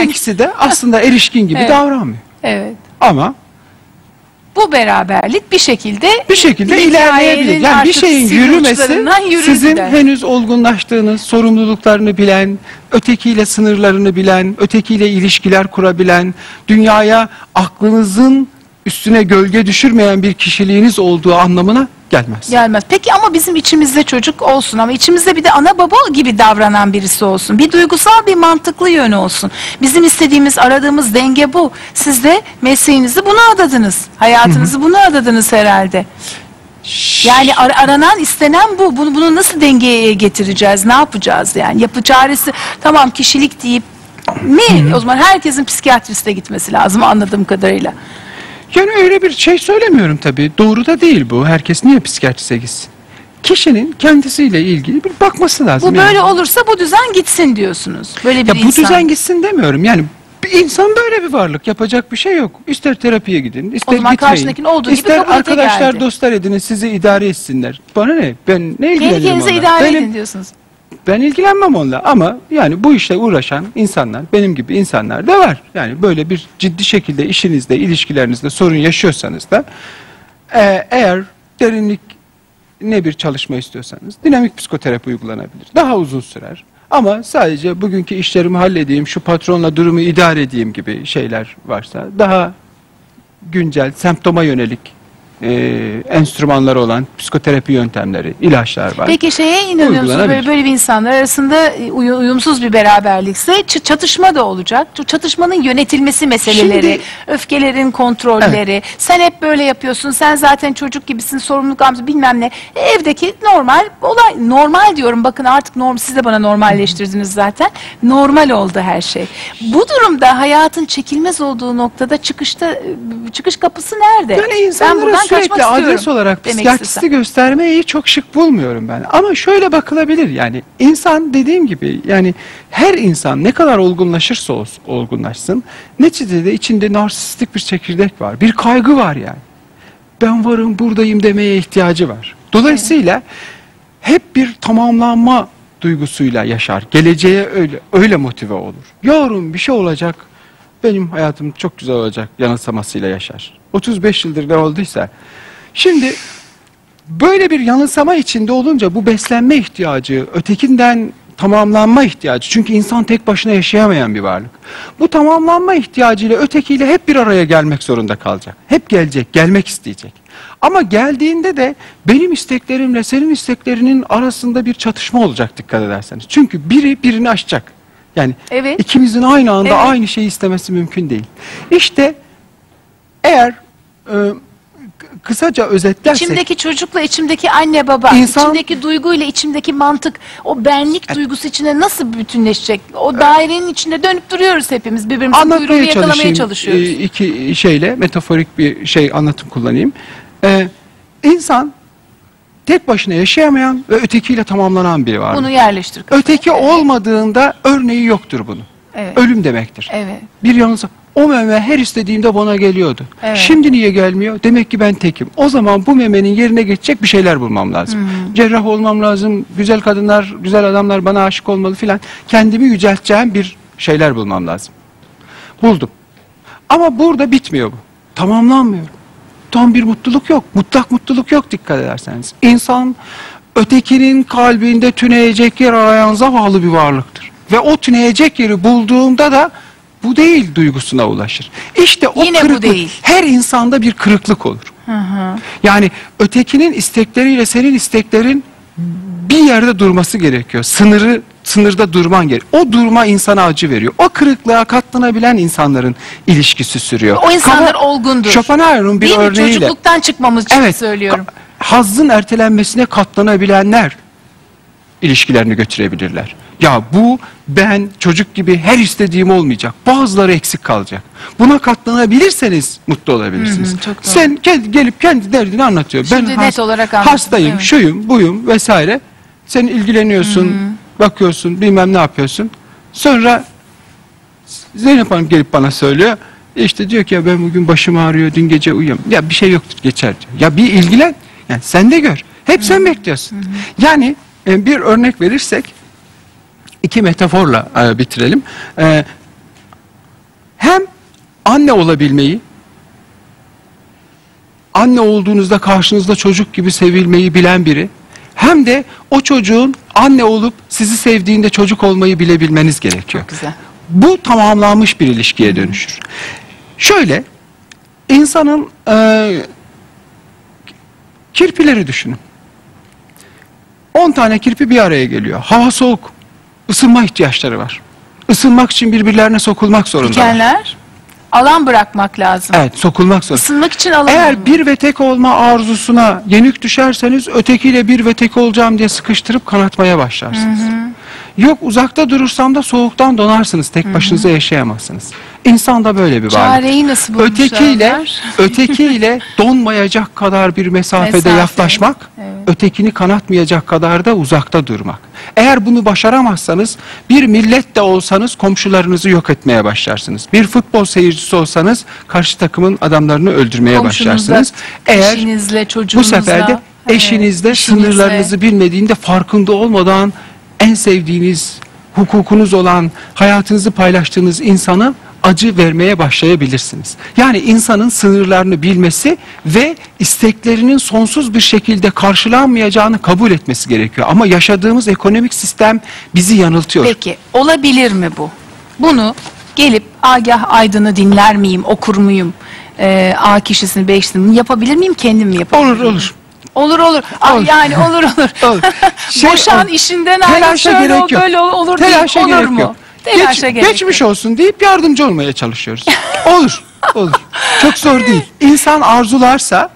Her ikisi de aslında erişkin gibi Evet. davranmıyor. Evet. Ama Bu beraberlik bir şekilde bir şekilde ilerleyebilir. Yani bir şeyin yürümesi sizin henüz olgunlaştığınız, sorumluluklarını bilen, ötekiyle sınırlarını bilen, ötekiyle ilişkiler kurabilen, dünyaya aklınızın üstüne gölge düşürmeyen bir kişiliğiniz olduğu anlamına gelmez. Gelmez. Peki ama bizim içimizde çocuk olsun ama içimizde bir de ana baba gibi davranan birisi olsun. Bir duygusal bir mantıklı yönü olsun. Bizim istediğimiz aradığımız denge bu. Siz de mesleğinizi buna adadınız. Hayatınızı buna adadınız herhalde. Yani ar- aranan istenen bu. Bunu, bunu nasıl dengeye getireceğiz? Ne yapacağız yani? Yapı çaresi tamam kişilik deyip mi? O zaman herkesin psikiyatriste gitmesi lazım anladığım kadarıyla. Yani öyle bir şey söylemiyorum tabii. Doğru da değil bu. Herkes niye psikiyatriste gitsin? Kişinin kendisiyle ilgili bir bakması lazım. Bu yani. böyle olursa bu düzen gitsin diyorsunuz. Böyle bir Ya bu insan. düzen gitsin demiyorum. Yani bir insan böyle bir varlık. Yapacak bir şey yok. İster terapiye gidin, ister zaman gitmeyin. olduğu gibi ister ete arkadaşlar, geldi. dostlar edinin, sizi idare etsinler. Bana ne? Ben ne Kendi ilgilenirim kendinize idare Benim- edin diyorsunuz. Ben ilgilenmem onunla ama yani bu işle uğraşan insanlar, benim gibi insanlar da var. Yani böyle bir ciddi şekilde işinizde, ilişkilerinizde sorun yaşıyorsanız da e, eğer derinlik ne bir çalışma istiyorsanız dinamik psikoterapi uygulanabilir. Daha uzun sürer. Ama sadece bugünkü işlerimi halledeyim, şu patronla durumu idare edeyim gibi şeyler varsa daha güncel, semptoma yönelik e, enstrümanları olan psikoterapi yöntemleri, ilaçlar var. Peki şeye inanıyor musunuz? Böyle, böyle bir insanlar arasında e, uyu- uyumsuz bir beraberlikse çatışma da olacak. Çatışmanın yönetilmesi meseleleri, Şimdi- öfkelerin kontrolleri. Sen hep böyle yapıyorsun. Sen zaten çocuk gibisin. Sorumluluk almışsın bilmem ne. E, Evdeki normal olay. Normal diyorum. Bakın artık norm siz de bana normalleştirdiniz zaten. Normal oldu her şey. Bu durumda hayatın çekilmez olduğu noktada çıkışta e, çıkış kapısı nerede? Yani insanlara buradan sürekli adres olarak psikiyatristi göstermeyi çok şık bulmuyorum ben. Ama şöyle bakılabilir yani insan dediğim gibi yani her insan ne kadar olgunlaşırsa olsun, olgunlaşsın neticede içinde narsistik bir çekirdek var. Bir kaygı var yani. Ben varım buradayım demeye ihtiyacı var. Dolayısıyla hep bir tamamlanma duygusuyla yaşar. Geleceğe öyle öyle motive olur. Yarın bir şey olacak. Benim hayatım çok güzel olacak yanılsamasıyla yaşar. 35 yıldır ne olduysa. Şimdi böyle bir yanılsama içinde olunca bu beslenme ihtiyacı, ötekinden tamamlanma ihtiyacı. Çünkü insan tek başına yaşayamayan bir varlık. Bu tamamlanma ihtiyacıyla ötekiyle hep bir araya gelmek zorunda kalacak. Hep gelecek, gelmek isteyecek. Ama geldiğinde de benim isteklerimle senin isteklerinin arasında bir çatışma olacak dikkat ederseniz. Çünkü biri birini aşacak. Yani Evet. ikimizin aynı anda Evet. aynı şeyi istemesi mümkün değil. İşte eğer e, kısaca özetlersek İçimdeki çocukla içimdeki anne baba, İnsan- içimdeki duyguyla içimdeki mantık, o benlik duygusu içine nasıl bütünleşecek? O dairenin içinde dönüp duruyoruz hepimiz. Birbirimizin kuyruğunu yakalamaya çalışıyoruz. Ee, iki şeyle metaforik bir şey anlatım kullanayım. Ee, insan tek başına yaşayamayan ve ötekiyle tamamlanan biri var. Bunu yerleştir. kafaya. Öteki olmadığında örneği yoktur bunun. Evet. Ölüm demektir. Evet. Bir yanılsa o meme her istediğimde bana geliyordu. Evet. Şimdi niye gelmiyor? Demek ki ben tekim. O zaman bu memenin yerine geçecek bir şeyler bulmam lazım. Hmm. Cerrah olmam lazım. Güzel kadınlar, güzel adamlar bana aşık olmalı filan. Kendimi yücelteceğim bir şeyler bulmam lazım. Buldum. Ama burada bitmiyor bu. Tamamlanmıyor. Tam bir mutluluk yok. Mutlak mutluluk yok dikkat ederseniz. İnsan ötekinin kalbinde tüneyecek yer arayan zavallı bir varlıktır. Ve o tüneyecek yeri bulduğunda da bu değil duygusuna ulaşır. İşte o Yine bu kırıklık değil. her insanda bir kırıklık olur. Yani ötekinin istekleriyle senin isteklerin bir yerde durması gerekiyor. Sınırı sınırda durman gerek. O durma insana acı veriyor. O kırıklığa katlanabilen insanların ilişkisi sürüyor. O insanlar Kaba- olgundur. Schopenhauer'un bir Değil mi? örneğiyle. Çocukluktan çıkmamız için Evet. söylüyorum. Hazzın ertelenmesine katlanabilenler ilişkilerini götürebilirler. Ya bu ben çocuk gibi her istediğim olmayacak. Bazıları eksik kalacak. Buna katlanabilirseniz mutlu olabilirsiniz. Hı hı, çok doğru. Sen kendi, gelip kendi derdini anlatıyor. Şimdi net olarak anladım, hastayım, evet. şuyum, buyum vesaire. Sen ilgileniyorsun, bakıyorsun, bilmem ne yapıyorsun. Sonra Zeynep Hanım gelip bana söylüyor. İşte diyor ki ya ben bugün başım ağrıyor, dün gece uyuyam. Ya bir şey yoktur, geçer diyor. Ya bir ilgilen, yani sen de gör. Hep sen bekliyorsun. Yani e, bir örnek verirsek, iki metaforla e, bitirelim. E, anne olabilmeyi, anne olduğunuzda karşınızda çocuk gibi sevilmeyi bilen biri, hem de o çocuğun anne olup sizi sevdiğinde çocuk olmayı bilebilmeniz gerekiyor. Çok güzel. Bu tamamlanmış bir ilişkiye dönüşür. Şöyle, insanın e, kirpileri düşünün. 10 tane kirpi bir araya geliyor. Hava soğuk. Isınma ihtiyaçları var. Isınmak için birbirlerine sokulmak zorundalar. Dikenler alan bırakmak lazım. Evet, sokulmak zorunda. Isınmak için alan Eğer bir ve tek olma arzusuna yenik düşerseniz ötekiyle bir ve tek olacağım diye sıkıştırıp kanatmaya başlarsınız. Yok uzakta durursam da soğuktan donarsınız. Tek başınıza yaşayamazsınız. İnsan da böyle bir varlık. Çareyi nasıl bulmuşlar Ötekiyle ötekiyle donmayacak kadar bir mesafede Mesafe. yaklaşmak. Ötekini kanatmayacak kadar da uzakta durmak. Eğer bunu başaramazsanız bir millet de olsanız komşularınızı yok etmeye başlarsınız. Bir futbol seyircisi olsanız karşı takımın adamlarını öldürmeye başlarsınız. Eğer eşinizle, bu sefer de evet, eşinizle eşinizle. sınırlarınızı bilmediğinde farkında olmadan en sevdiğiniz, hukukunuz olan, hayatınızı paylaştığınız insana acı vermeye başlayabilirsiniz. Yani insanın sınırlarını bilmesi ve isteklerinin sonsuz bir şekilde karşılanmayacağını kabul etmesi gerekiyor. Ama yaşadığımız ekonomik sistem bizi yanıltıyor. Peki olabilir mi bu? Bunu gelip Agah Aydın'ı dinler miyim, okur muyum? Ee, A kişisini, B kişisini yapabilir miyim, kendim mi yapabilirim? Olur olur. Olur olur. Ay, Olur. yani olur olur. Olur. Şey, Boşan o- işinden Telaşa şöyle gerek yok. böyle ol, olur Telaşa değil, olur gerek mu? yok. Telaşa Geç- gerek geçmiş olsun deyip yardımcı olmaya çalışıyoruz. olur. Olur. Çok zor değil. İnsan arzularsa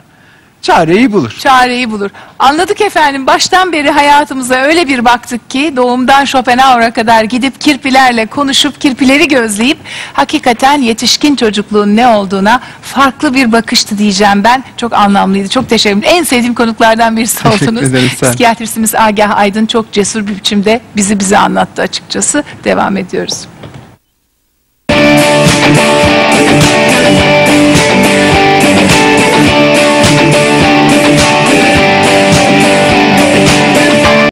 çareyi bulur. çareyi bulur. Anladık efendim. Baştan beri hayatımıza öyle bir baktık ki doğumdan Schopenhauer'a kadar gidip kirpilerle konuşup kirpileri gözleyip hakikaten yetişkin çocukluğun ne olduğuna farklı bir bakıştı diyeceğim ben. Çok anlamlıydı. Çok teşekkür ederim. En sevdiğim konuklardan birisi Teşekkür oldunuz. olun. Psikiyatristimiz Agah Aydın çok cesur bir biçimde bizi bize anlattı açıkçası. Devam ediyoruz.